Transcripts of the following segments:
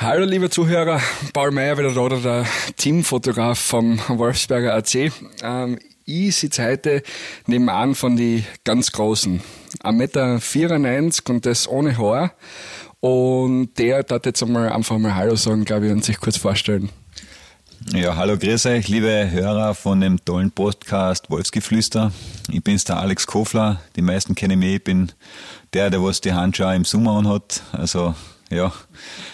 Hallo liebe Zuhörer, Paul Meyer wieder da, der Teamfotograf vom Wolfsberger AC. Ähm, ich sitze heute nebenan von den ganz Großen. 1,94 Meter und das ohne Haar. Und der darf jetzt einmal einfach mal Hallo sagen, glaube ich, und sich kurz vorstellen. Ja, hallo, grüß euch, liebe Hörer von dem tollen Podcast Wolfsgeflüster. Ich bin's, der Alex Kofler. Die meisten kennen mich. Ich bin der, der was die Handschuhe im Sommer anhat. Also, ja,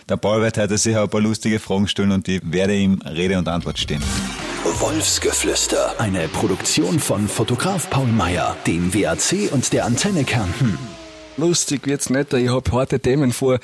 der Paul wird heute sicher ein paar lustige Fragen stellen und ich werde ihm Rede und Antwort stehen. Wolfsgeflüster. Eine Produktion von Fotograf Paul Meyer, dem WAC und der Antenne Kärnten lustig wird's nicht. Ich habe harte Themen vor.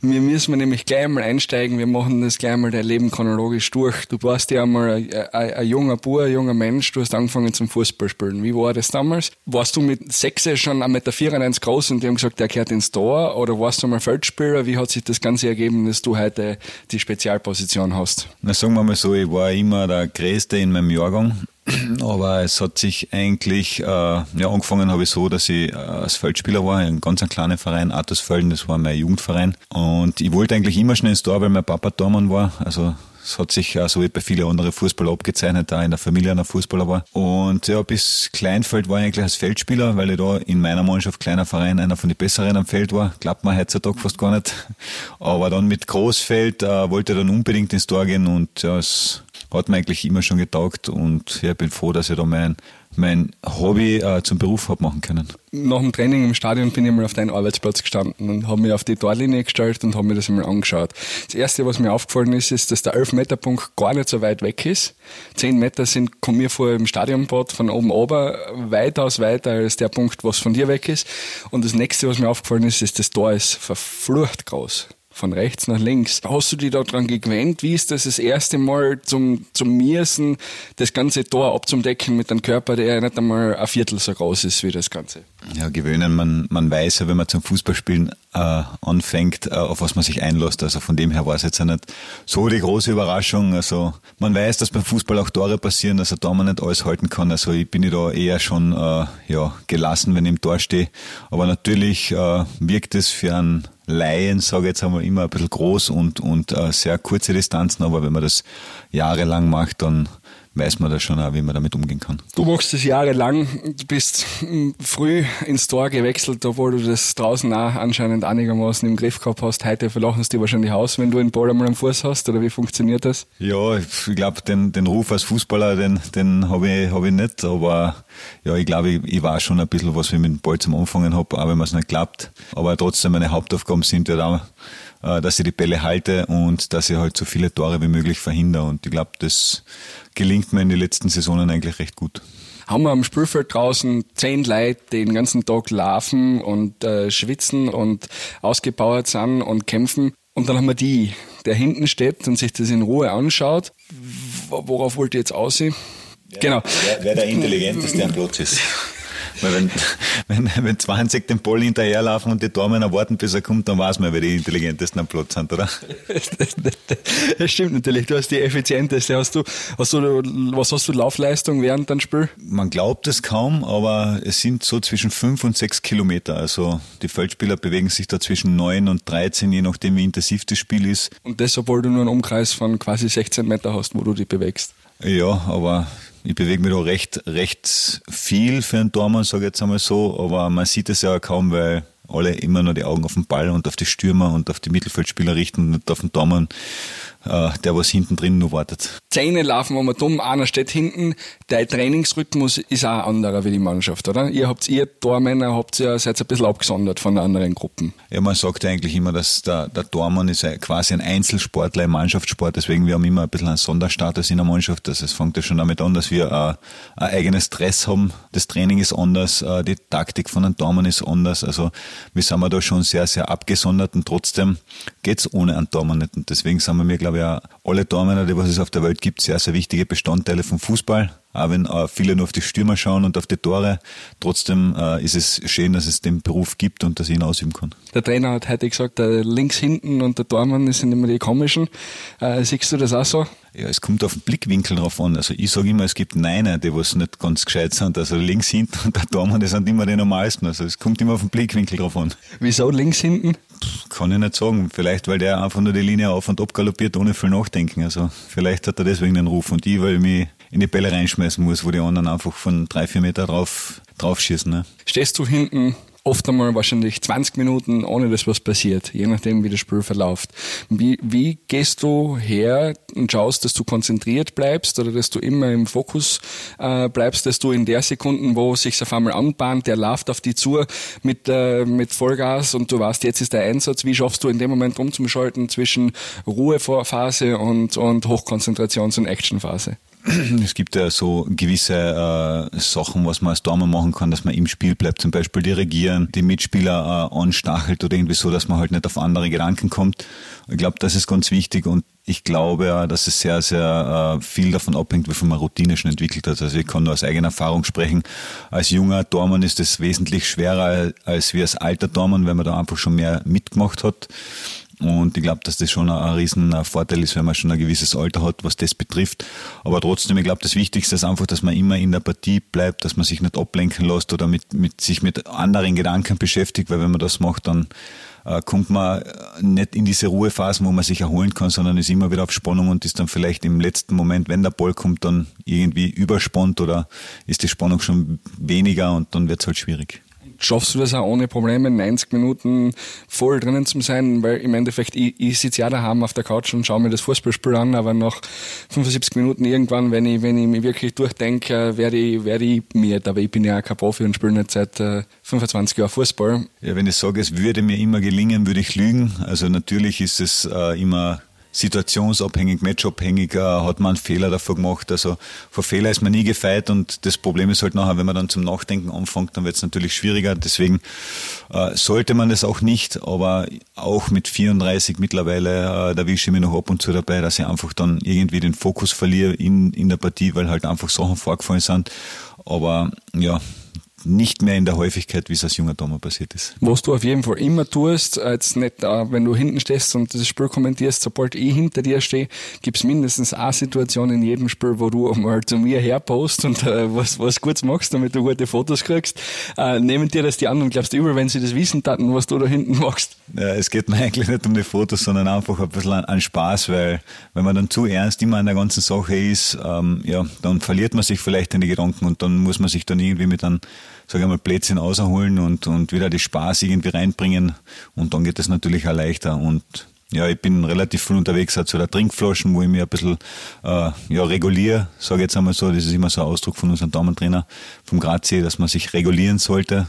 Wir müssen nämlich gleich mal einsteigen. Wir machen das gleich mal dein Leben chronologisch durch. Du warst ja einmal ein, ein, ein junger Bub, ein junger Mensch. Du hast angefangen zum Fußballspielen. Wie war das damals? Warst du mit sechs schon 1,94 Meter groß und die haben gesagt, der gehört ins Tor? Oder warst du mal Feldspieler? Wie hat sich das Ganze ergeben, dass du heute die Spezialposition hast? Na, sagen wir mal so, ich war immer der Größte in meinem Jahrgang. Aber es hat sich eigentlich, äh, ja, angefangen habe ich so, dass ich äh, als Feldspieler war, ein ganz ein kleiner Verein, Artusfelden, das war mein Jugendverein. Und ich wollte eigentlich immer schnell ins Tor, weil mein Papa Tormann war. Also es hat sich so wie bei vielen anderen Fußballer abgezeichnet, da in der Familie einer Fußballer war. Und ja, bis Kleinfeld war ich eigentlich als Feldspieler, weil ich da in meiner Mannschaft, kleiner Verein, einer von den besseren am Feld war. Klappt man heutzutage fast gar nicht. Aber dann mit Großfeld äh, wollte ich dann unbedingt ins Tor gehen und ja, es hat mir eigentlich immer schon getaugt und ja, bin froh, dass ich da mein, mein Hobby äh, zum Beruf habe machen können. Nach dem Training im Stadion bin ich mal auf deinen Arbeitsplatz gestanden und habe mich auf die Torlinie gestellt und habe mir das einmal angeschaut. Das erste, was mir aufgefallen ist, ist, dass der 11-Meter-Punkt gar nicht so weit weg ist. Zehn Meter sind, kommen mir vor im Stadionbad von oben ober weitaus weiter als der Punkt, was von dir weg ist. Und das nächste, was mir aufgefallen ist, ist, das Tor ist verflucht groß von rechts nach links. Hast du dich daran gewöhnt? Wie ist das das erste Mal zum, zum Mirsen, das ganze Tor abzudecken mit einem Körper, der nicht einmal ein Viertel so groß ist wie das Ganze? Ja, gewöhnen. Man, man weiß ja, wenn man zum Fußballspielen äh, anfängt, äh, auf was man sich einlässt. Also von dem her war es jetzt ja nicht so die große Überraschung. Also man weiß, dass beim Fußball auch Tore passieren, also da man nicht alles halten kann. Also ich bin da eher schon äh, ja, gelassen, wenn ich im Tor stehe. Aber natürlich äh, wirkt es für einen Laien, sage ich jetzt einmal, immer ein bisschen groß und, und äh, sehr kurze Distanzen, aber wenn man das jahrelang macht, dann weiß man da schon auch, wie man damit umgehen kann. Du machst das jahrelang, du bist früh ins Tor gewechselt, obwohl du das draußen auch anscheinend einigermaßen im Griff gehabt hast. Heute verlachen sie dir wahrscheinlich aus, wenn du den Ball einmal am Fuß hast, oder wie funktioniert das? Ja, ich glaube, den, den Ruf als Fußballer, den, den habe ich, hab ich nicht, aber ja, ich glaube, ich, ich war schon ein bisschen was, ich mit dem Ball zum Anfangen habe, auch wenn man es nicht klappt. Aber trotzdem, meine Hauptaufgaben sind ja da, äh, dass ich die Bälle halte und dass ich halt so viele Tore wie möglich verhindere. Und ich glaube, das gelingt mir in den letzten Saisonen eigentlich recht gut haben wir am Spielfeld draußen zehn Leute, die den ganzen Tag laufen und äh, schwitzen und ausgepowert sind und kämpfen. Und dann haben wir die, der hinten steht und sich das in Ruhe anschaut. Worauf wollt ihr jetzt aussehen? Ja, genau. Wer, wer der Intelligenteste am Platz ist. Weil wenn, wenn, wenn 20 den Ball hinterherlaufen und die Damen warten, bis er kommt, dann weiß man, wer die intelligentesten am Platz sind, oder? Das stimmt natürlich. Du hast die effizienteste. Hast du, hast du, was hast du Laufleistung während deinem Spiel? Man glaubt es kaum, aber es sind so zwischen 5 und 6 Kilometer. Also die Feldspieler bewegen sich da zwischen 9 und 13, je nachdem wie intensiv das Spiel ist. Und das, obwohl du nur einen Umkreis von quasi 16 Meter hast, wo du dich bewegst. Ja, aber ich bewege mich da recht, recht viel für einen Tormann, sage ich jetzt einmal so, aber man sieht es ja kaum, weil alle immer nur die Augen auf den Ball und auf die Stürmer und auf die Mittelfeldspieler richten und auf den Tormann äh, der was hinten drin nur wartet. Zähne laufen wir dumm, einer steht hinten, der Trainingsrhythmus ist auch anderer wie die Mannschaft, oder? Ihr habt, ihr Tormänner habt ja, seid ein bisschen abgesondert von anderen Gruppen. Ja, man sagt eigentlich immer, dass der, der Tormann ist quasi ein Einzelsportler im Mannschaftssport, deswegen wir haben immer ein bisschen einen Sonderstatus in der Mannschaft. Also es fängt ja schon damit an, dass wir äh, ein eigenes Stress haben. Das Training ist anders, äh, die Taktik von einem Tormann ist anders. Also wir sind da schon sehr, sehr abgesondert und trotzdem geht's ohne einen Tormann nicht. Und deswegen sind wir mir, glaube ich, ja alle Tormänner, die was es auf der Welt gibt, sehr, sehr wichtige Bestandteile vom Fußball. Auch wenn äh, viele nur auf die Stürmer schauen und auf die Tore. Trotzdem äh, ist es schön, dass es den Beruf gibt und dass ich ihn ausüben kann. Der Trainer hat heute gesagt, der links hinten und der Tormann sind immer die komischen. Äh, siehst du das auch so? Ja, es kommt auf den Blickwinkel drauf an. Also ich sage immer, es gibt Neine, die was nicht ganz gescheit sind. Also links hinten und der Tormann, die sind immer die normalsten. Also es kommt immer auf den Blickwinkel drauf an. Wieso links hinten? Kann ich nicht sagen. Vielleicht, weil der einfach nur die Linie auf und ab galoppiert, ohne viel nachdenken. Also vielleicht hat er deswegen den Ruf. Und ich, weil ich mich in die Bälle reinschmeißen muss, wo die anderen einfach von drei, vier Meter drauf, drauf schießen. Ne? Stehst du hinten oft einmal wahrscheinlich 20 Minuten, ohne dass was passiert, je nachdem, wie das Spiel verläuft. Wie, wie gehst du her und schaust, dass du konzentriert bleibst oder dass du immer im Fokus äh, bleibst, dass du in der Sekunden, wo sich auf einmal anbahnt, der läuft auf die zu mit, äh, mit Vollgas und du weißt, jetzt ist der Einsatz. Wie schaffst du in dem Moment umzuschalten zwischen Ruhephase und, und Hochkonzentrations- und Actionphase? Es gibt ja so gewisse äh, Sachen, was man als Dormer machen kann, dass man im Spiel bleibt, zum Beispiel dirigieren, die Mitspieler äh, anstachelt oder irgendwie so, dass man halt nicht auf andere Gedanken kommt. Ich glaube, das ist ganz wichtig und ich glaube dass es sehr, sehr äh, viel davon abhängt, wie viel man Routine schon entwickelt hat. Also ich kann nur aus eigener Erfahrung sprechen. Als junger Dormann ist es wesentlich schwerer als wie als alter Dormann, weil man da einfach schon mehr mitgemacht hat. Und ich glaube, dass das schon ein, ein riesen Vorteil ist, wenn man schon ein gewisses Alter hat, was das betrifft. Aber trotzdem, ich glaube, das Wichtigste ist einfach, dass man immer in der Partie bleibt, dass man sich nicht ablenken lässt oder mit, mit sich mit anderen Gedanken beschäftigt, weil wenn man das macht, dann äh, kommt man nicht in diese Ruhephasen, wo man sich erholen kann, sondern ist immer wieder auf Spannung und ist dann vielleicht im letzten Moment, wenn der Ball kommt, dann irgendwie überspannt oder ist die Spannung schon weniger und dann wird es halt schwierig schaffst du das auch ohne Probleme, 90 Minuten voll drinnen zu sein, weil im Endeffekt, ich, ich sitze ja daheim auf der Couch und schaue mir das Fußballspiel an, aber nach 75 Minuten irgendwann, wenn ich, wenn ich mich wirklich durchdenke, werde ich, werde ich mir, aber ich bin ja kein Profi und spiele nicht seit äh, 25 Jahren Fußball. Ja, wenn ich sage, es würde mir immer gelingen, würde ich lügen. Also natürlich ist es äh, immer situationsabhängig, matchabhängig, hat man einen Fehler davor gemacht. Also vor Fehler ist man nie gefeit und das Problem ist halt nachher, wenn man dann zum Nachdenken anfängt, dann wird es natürlich schwieriger. Deswegen äh, sollte man das auch nicht, aber auch mit 34 mittlerweile, äh, da wische ich mich noch ab und zu dabei, dass ich einfach dann irgendwie den Fokus verliere in, in der Partie, weil halt einfach Sachen vorgefallen sind. Aber ja, nicht mehr in der Häufigkeit, wie es als junger Dammer passiert ist. Was du auf jeden Fall immer tust, jetzt nicht, äh, wenn du hinten stehst und das Spiel kommentierst, sobald ich hinter dir stehe, gibt es mindestens eine Situation in jedem Spiel, wo du mal zu mir herpost und äh, was, was Gutes machst, damit du gute Fotos kriegst. Äh, nehmen dir das die anderen, glaubst du, über, wenn sie das wissen taten, was du da hinten machst? Ja, es geht mir eigentlich nicht um die Fotos, sondern einfach ein bisschen an, an Spaß, weil wenn man dann zu ernst immer an der ganzen Sache ist, ähm, ja, dann verliert man sich vielleicht in die Gedanken und dann muss man sich dann irgendwie mit einem sage ich mal, Plätzchen außerholen und, und wieder die Spaß irgendwie reinbringen. Und dann geht es natürlich auch leichter. Und ja, ich bin relativ viel unterwegs, auch zu der Trinkflaschen, wo ich mir ein bisschen äh, ja, reguliere, sage jetzt einmal so, das ist immer so ein Ausdruck von unserem Damentrainer vom Grazie, dass man sich regulieren sollte,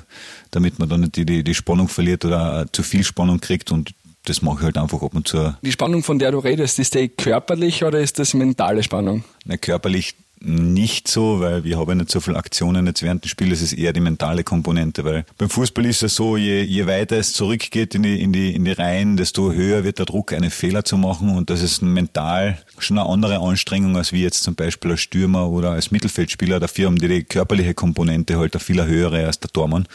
damit man dann nicht die, die, die Spannung verliert oder zu viel Spannung kriegt und das mache ich halt einfach ab und zu. Die Spannung, von der du redest, ist die körperlich oder ist das mentale Spannung? Na, körperlich nicht so, weil wir haben nicht so viele Aktionen jetzt während des Spiels, es ist eher die mentale Komponente, weil beim Fußball ist es so, je, je weiter es zurückgeht in die, in, die, in die Reihen, desto höher wird der Druck, einen Fehler zu machen und das ist mental schon eine andere Anstrengung als wie jetzt zum Beispiel als Stürmer oder als Mittelfeldspieler. Dafür haben die, die körperliche Komponente halt eine viel höhere als der Tormann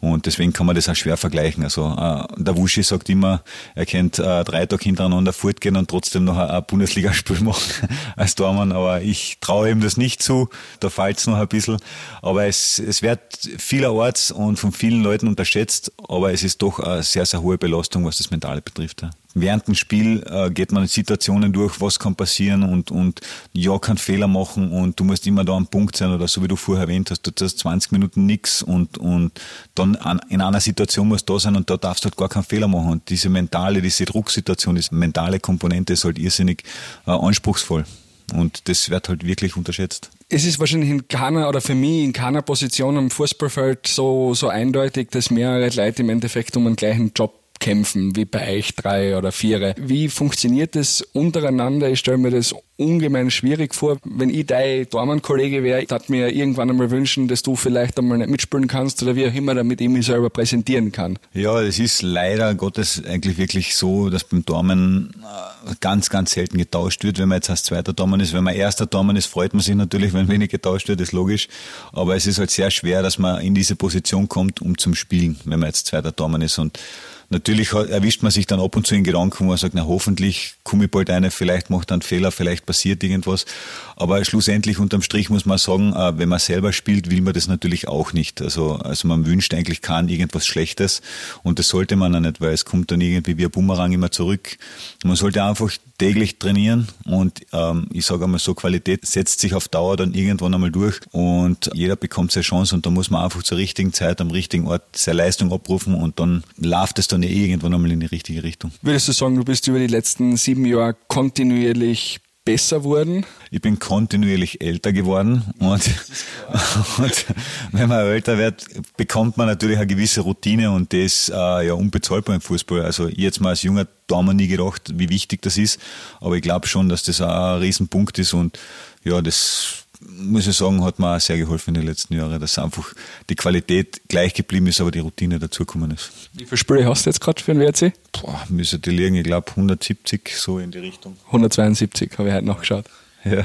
und deswegen kann man das auch schwer vergleichen. Also äh, der Wuschi sagt immer, er kennt äh, drei Tage hintereinander fortgehen und trotzdem noch ein, ein Bundesligaspiel machen als Tormann, aber ich traue ihm das nicht zu, da fällt es noch ein bisschen. Aber es, es wird vielerorts und von vielen Leuten unterschätzt, aber es ist doch eine sehr, sehr hohe Belastung, was das Mentale betrifft. Während dem Spiel äh, geht man Situationen durch, was kann passieren und, und ja, kann Fehler machen und du musst immer da am Punkt sein oder so wie du vorher erwähnt hast, du hast 20 Minuten nichts und, und dann an, in einer Situation musst du da sein und da darfst du halt gar keinen Fehler machen. Und diese mentale, diese Drucksituation, diese mentale Komponente ist halt irrsinnig äh, anspruchsvoll. Und das wird halt wirklich unterschätzt. Es ist wahrscheinlich in keiner, oder für mich in keiner Position am Fußballfeld so, so eindeutig, dass mehrere Leute im Endeffekt um einen gleichen Job kämpfen, wie bei euch drei oder vier. Wie funktioniert das untereinander? Ich stelle mir das ungemein schwierig vor. Wenn ich dein Dormann-Kollege wäre, ich würde mir irgendwann einmal wünschen, dass du vielleicht einmal nicht mitspielen kannst oder wie auch immer, damit ich mich selber präsentieren kann. Ja, es ist leider Gottes eigentlich wirklich so, dass beim Dormen äh, ganz, ganz selten getauscht wird, wenn man jetzt als zweiter Dormann ist. Wenn man erster Dormann ist, freut man sich natürlich, wenn wenig getauscht wird, ist logisch. Aber es ist halt sehr schwer, dass man in diese Position kommt, um zum Spielen, wenn man jetzt zweiter Dormann ist. Und Natürlich erwischt man sich dann ab und zu in Gedanken, wo man sagt, na hoffentlich komme ich bald eine, vielleicht macht er einen Fehler, vielleicht passiert irgendwas. Aber schlussendlich unterm Strich muss man sagen, äh, wenn man selber spielt, will man das natürlich auch nicht. Also, also man wünscht eigentlich kein irgendwas Schlechtes und das sollte man auch nicht, weil es kommt dann irgendwie wie ein Bumerang immer zurück. Man sollte einfach täglich trainieren und ähm, ich sage einmal so, Qualität setzt sich auf Dauer dann irgendwann einmal durch und jeder bekommt seine Chance und da muss man einfach zur richtigen Zeit am richtigen Ort seine Leistung abrufen und dann läuft es dann irgendwann einmal in die richtige Richtung. Würdest du sagen, du bist über die letzten sieben Jahre kontinuierlich besser wurden? Ich bin kontinuierlich älter geworden und, und wenn man älter wird, bekommt man natürlich eine gewisse Routine und das äh, ja unbezahlbar im Fußball. Also jetzt mal als junger Damer nie gedacht, wie wichtig das ist, aber ich glaube schon, dass das ein Riesenpunkt ist und ja, das muss ich sagen, hat mir auch sehr geholfen in den letzten Jahren, dass einfach die Qualität gleich geblieben ist, aber die Routine dazugekommen ist. Wie viele Spiele hast du jetzt gerade für den WRC? Boah, müsste die liegen, ich glaube 170, so in die Richtung. 172, habe ich heute nachgeschaut. Ja,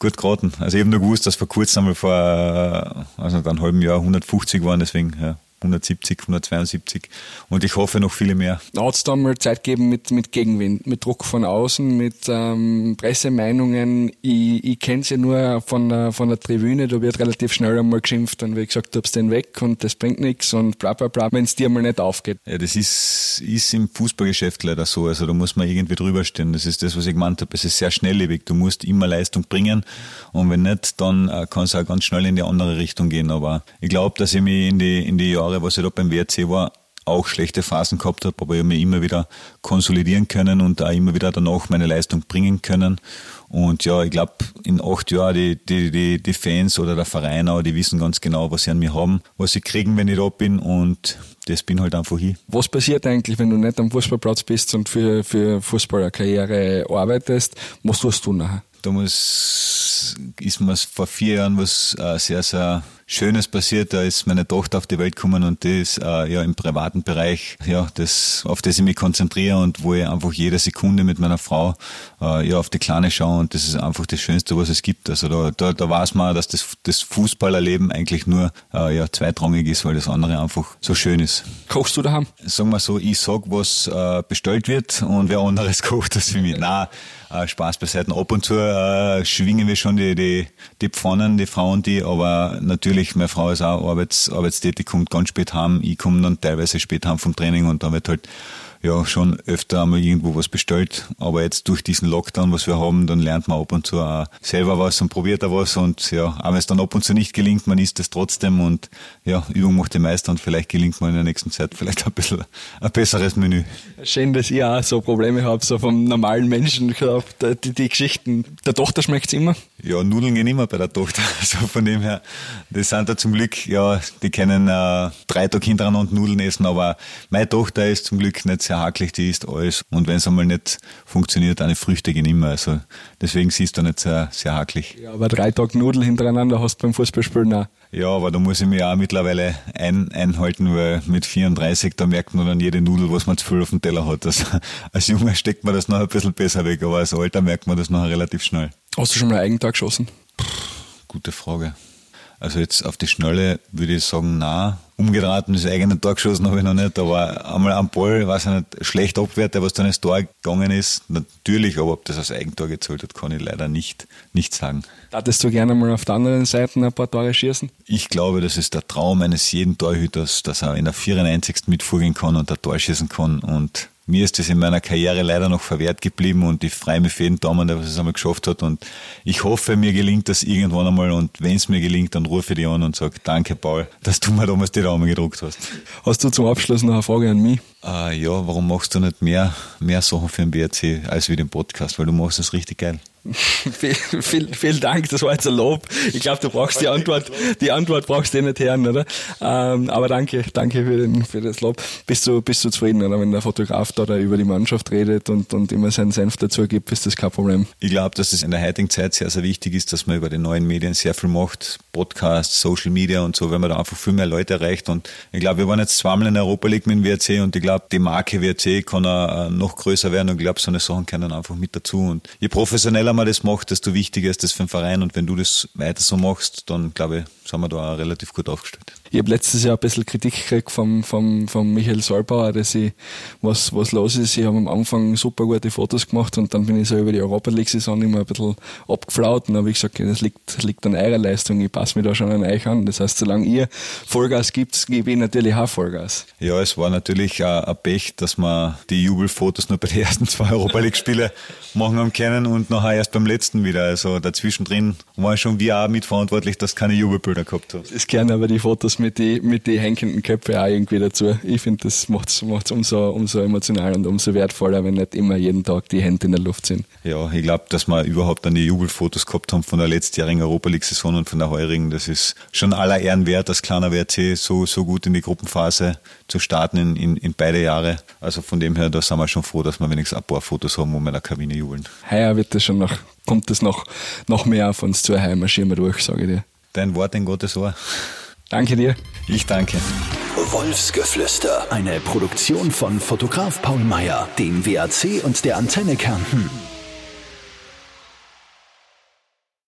gut geraten. Also ich habe nur gewusst, dass vor kurzem einmal vor also einem halben Jahr 150 waren, deswegen ja, 170, 172 und ich hoffe noch viele mehr. Hat es da mal Zeit gegeben mit, mit Gegenwind, mit Druck von außen, mit ähm, Pressemeinungen? Ich, ich kenne es ja nur von der, von der Tribüne, da wird relativ schnell einmal geschimpft und wie gesagt, du hast den weg und das bringt nichts und bla bla bla, wenn es dir mal nicht aufgeht. Ja, das ist, ist im Fußballgeschäft leider so, also da muss man irgendwie drüber stehen. Das ist das, was ich gemeint habe, es ist sehr schnelllebig, du musst immer Leistung bringen und wenn nicht, dann äh, kann es auch ganz schnell in die andere Richtung gehen, aber ich glaube, dass ich mich in die, in die Jahre Jahre, was ich da beim WRC war, auch schlechte Phasen gehabt habe, aber ich habe mich immer wieder konsolidieren können und auch immer wieder danach meine Leistung bringen können. Und ja, ich glaube, in acht Jahren, die, die, die, die Fans oder der Verein auch, die wissen ganz genau, was sie an mir haben, was sie kriegen, wenn ich da bin und das bin halt einfach ich. Was passiert eigentlich, wenn du nicht am Fußballplatz bist und für, für Fußballerkarriere arbeitest? Was tust du nachher? Damals ist mir vor vier Jahren was äh, sehr, sehr Schönes passiert. Da ist meine Tochter auf die Welt gekommen und das äh, ja im privaten Bereich, ja, das, auf das ich mich konzentriere und wo ich einfach jede Sekunde mit meiner Frau äh, ja auf die Kleine schaue und das ist einfach das Schönste, was es gibt. Also da, da, da weiß man, dass das, das Fußballerleben eigentlich nur äh, ja, zweitrangig ist, weil das andere einfach so schön ist. Kochst du daheim? Sagen wir so, ich sag, was äh, bestellt wird und wer anderes kocht das für mich. Nein, äh, Spaß beiseite. Ab und zu äh, schwingen wir schon die, die, die Pfannen, die Frauen, die, aber natürlich, meine Frau ist auch arbeits, arbeitstätig, kommt ganz spät heim. Ich komme dann teilweise spät heim vom Training und dann wird halt ja schon öfter einmal irgendwo was bestellt. Aber jetzt durch diesen Lockdown, was wir haben, dann lernt man ab und zu auch selber was und probiert da was. Und ja, auch wenn es dann ab und zu nicht gelingt, man isst es trotzdem und ja, Übung macht die Meister und vielleicht gelingt man in der nächsten Zeit vielleicht ein bisschen ein besseres Menü. Schön, dass ihr auch so Probleme habt, so vom normalen Menschen. Ich glaube, die, die Geschichten. Der Tochter schmeckt es immer? Ja, Nudeln gehen immer bei der Tochter. Also von dem her, das sind da zum Glück, ja, die können äh, drei Tage hintereinander Nudeln essen, aber meine Tochter ist zum Glück nicht sehr hakelig, die ist alles. Und wenn es einmal nicht funktioniert, eine Früchte gehen immer. Also deswegen siehst du nicht sehr, sehr hakelig. Ja, aber drei Tage Nudeln hintereinander hast du beim Fußballspielen auch. Ja, aber da muss ich mich auch mittlerweile ein, einhalten, weil mit 34, da merkt man dann jede Nudel, was man zu viel auf dem Teller hat. Also, als Junge steckt man das noch ein bisschen besser weg, aber als Alter merkt man das noch relativ schnell. Hast du schon mal einen Eigentag geschossen? Puh, gute Frage. Also jetzt auf die Schnelle würde ich sagen, na. Und das eigene Tor geschossen habe ich noch nicht, aber einmal am Ball, weiß ich nicht, schlecht abwehrt, was dann ins Tor gegangen ist. Natürlich, aber ob das als Eigentor gezahlt hat, kann ich leider nicht, nicht sagen. Darfst du gerne mal auf der anderen Seite ein paar Tore schießen? Ich glaube, das ist der Traum eines jeden Torhüters, dass er in der 94. mitfuhren kann und ein Tor schießen kann und mir ist das in meiner Karriere leider noch verwehrt geblieben und ich freue mich für jeden Daumen, der es einmal geschafft hat und ich hoffe, mir gelingt das irgendwann einmal und wenn es mir gelingt, dann rufe ich dich an und sage, danke Paul, dass du mir damals die Daumen gedruckt hast. Hast du zum Abschluss noch eine Frage an mich? Äh, ja, warum machst du nicht mehr, mehr Sachen für den BRC als wie den Podcast? Weil du machst das richtig geil. viel, viel, vielen Dank, das war jetzt ein Lob. Ich glaube, du brauchst die Antwort, die Antwort brauchst du nicht hören, oder? Ähm, aber danke, danke für, den, für das Lob. Bist du, bist du zufrieden, oder? Wenn der Fotograf da, da über die Mannschaft redet und, und immer seinen Senf dazu gibt, ist das kein Problem. Ich glaube, dass es in der heutigen Zeit sehr, sehr wichtig ist, dass man über die neuen Medien sehr viel macht. Podcasts, Social Media und so, wenn man da einfach viel mehr Leute erreicht. Und ich glaube, wir waren jetzt zweimal in der Europa League mit dem WRC und ich glaube, die Marke WRC kann auch noch größer werden und ich glaube, so eine Sachen können einfach mit dazu. Und je professioneller man das macht, desto wichtiger ist das für den Verein. Und wenn du das weiter so machst, dann glaube ich, sind wir da auch relativ gut aufgestellt. Ich habe letztes Jahr ein bisschen Kritik gekriegt vom, vom, vom Michael Solbauer, dass ich, was, was los ist. Ich habe am Anfang super gute Fotos gemacht und dann bin ich so über die Europa League-Saison immer ein bisschen abgeflaut und habe ich gesagt, das liegt, das liegt an eurer Leistung, ich passe mich da schon an euch an. Das heißt, solange ihr Vollgas gibt, gebe ich natürlich auch Vollgas. Ja, es war natürlich ein Pech, dass wir die Jubelfotos nur bei den ersten zwei Europa League-Spielen machen haben können und nachher erst beim letzten wieder. Also dazwischen drin war schon wir auch mitverantwortlich, dass keine Jubelbilder gehabt haben. Es kehren aber die Fotos mit den mit die hängenden Köpfen auch irgendwie dazu. Ich finde, das macht es umso, umso emotionaler und umso wertvoller, wenn nicht immer jeden Tag die Hände in der Luft sind. Ja, ich glaube, dass wir überhaupt dann die Jubelfotos gehabt haben von der letztjährigen Europa League-Saison und von der heurigen. Das ist schon aller Ehren wert, als kleiner WRC so, so gut in die Gruppenphase zu starten in, in, in beide Jahre. Also von dem her, da sind wir schon froh, dass wir wenigstens ein paar Fotos haben, wo wir in der Kabine jubeln. Heuer wird das schon noch, kommt das noch, noch mehr auf uns zu, heuer marschieren wir durch, sage ich dir. Dein Wort in Gottes Ohr. Danke dir. Ich danke. Wolfsgeflüster, eine Produktion von Fotograf Paul Meyer, dem WAC und der Antenne Kärnten.